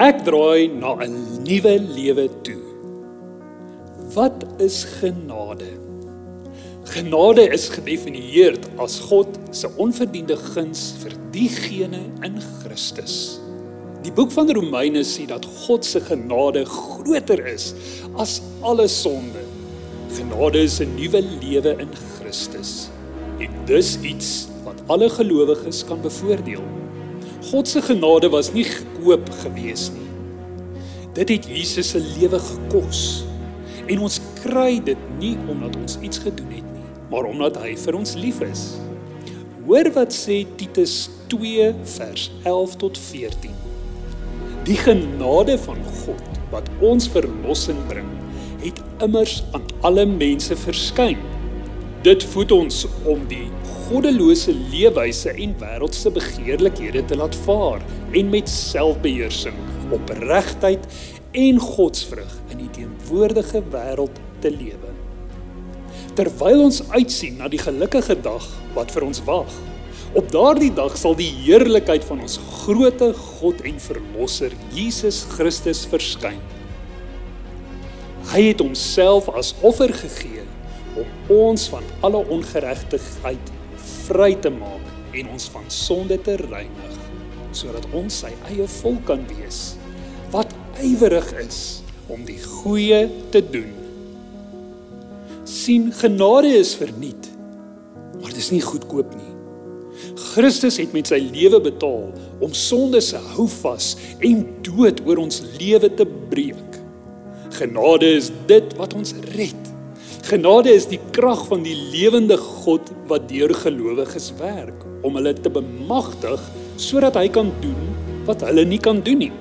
Ek draai na 'n nuwe lewe toe. Wat is genade? Genade is gedefinieer as God se onverdiende guns vir diegene in Christus. Die boek van Romeine sê dat God se genade groter is as alle sonde. Genade is 'n nuwe lewe in Christus. En dis iets wat alle gelowiges kan bevoordeel. God se genade was nie gekoop gewees nie. Dit het Jesus se lewe gekos. En ons kry dit nie omdat ons iets gedoen het nie, maar omdat hy vir ons lief is. Hoor wat sê Titus 2 vers 11 tot 14. Die genade van God wat ons verlossing bring, het immers aan alle mense verskyn. Dit voed ons om die goddelose leefwyse en wêreldse begeerlikhede te laat vaar en met selfbeheersing, opregtheid en godsvrug in die teenwoordige wêreld te lewe. Terwyl ons uitsien na die gelukkige dag wat vir ons wag, op daardie dag sal die heerlikheid van ons groote God en verlosser Jesus Christus verskyn. Hy het homself as offer gegee om ons van alle ongeregtigheid vry te maak en ons van sonde te reinig sodat ons sy eie volk kan wees wat ywerig is om die goeie te doen. sien genade is verniet, maar dit is nie goedkoop nie. Christus het met sy lewe betaal om sonde se houvas en dood oor ons lewe te breek. Genade is dit wat ons red. Genade is die krag van die lewende God wat deur gelowiges werk om hulle te bemagtig sodat hy kan doen wat hulle nie kan doen nie.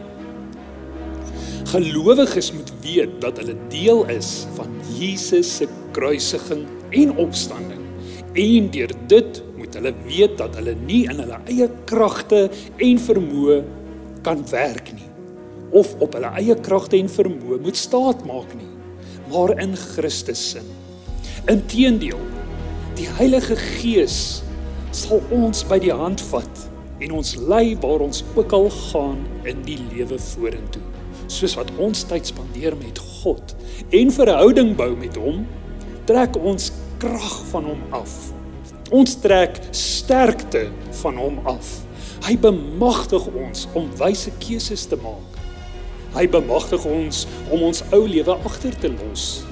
Gelowiges moet weet dat hulle deel is van Jesus se kruisiging en opstanding en deur dit moet hulle weet dat hulle nie in hulle eie kragte en vermoë kan werk nie of op hulle eie kragte en vermoë moet staat maak nie maar in Christus sin. Inteendeel, die Heilige Gees sal ons by die hand vat en ons lei waar ons ook al gaan in die lewe vorentoe. Soos wat ons tyd spandeer met God en verhouding bou met hom, trek ons krag van hom af. Ons trek sterkte van hom af. Hy bemagtig ons om wyse keuses te maak. Hy bemagtig ons om ons ou lewe agter te los.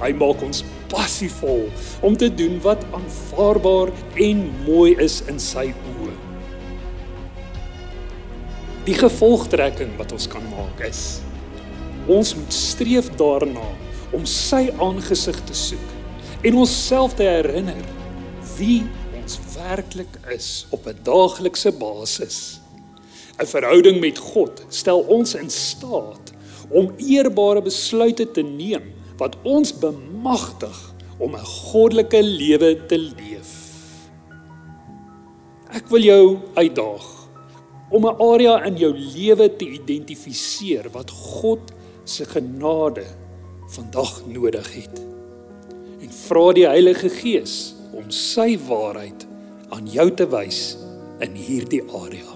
Hy maak ons passievol om te doen wat aanvaarbaar en mooi is in sy oë. Die gevolgtrekking wat ons kan maak is ons moet streef daarna om sy aangesig te soek en onsself te herinner wie ons werklik is op 'n daaglikse basis. 'n Verhouding met God stel ons in staat om eerbare besluite te neem wat ons bemagtig om 'n goddelike lewe te leef. Ek wil jou uitdaag om 'n area in jou lewe te identifiseer wat God se genade vandag nodig het. En vra die Heilige Gees om sy waarheid aan jou te wys in hierdie area.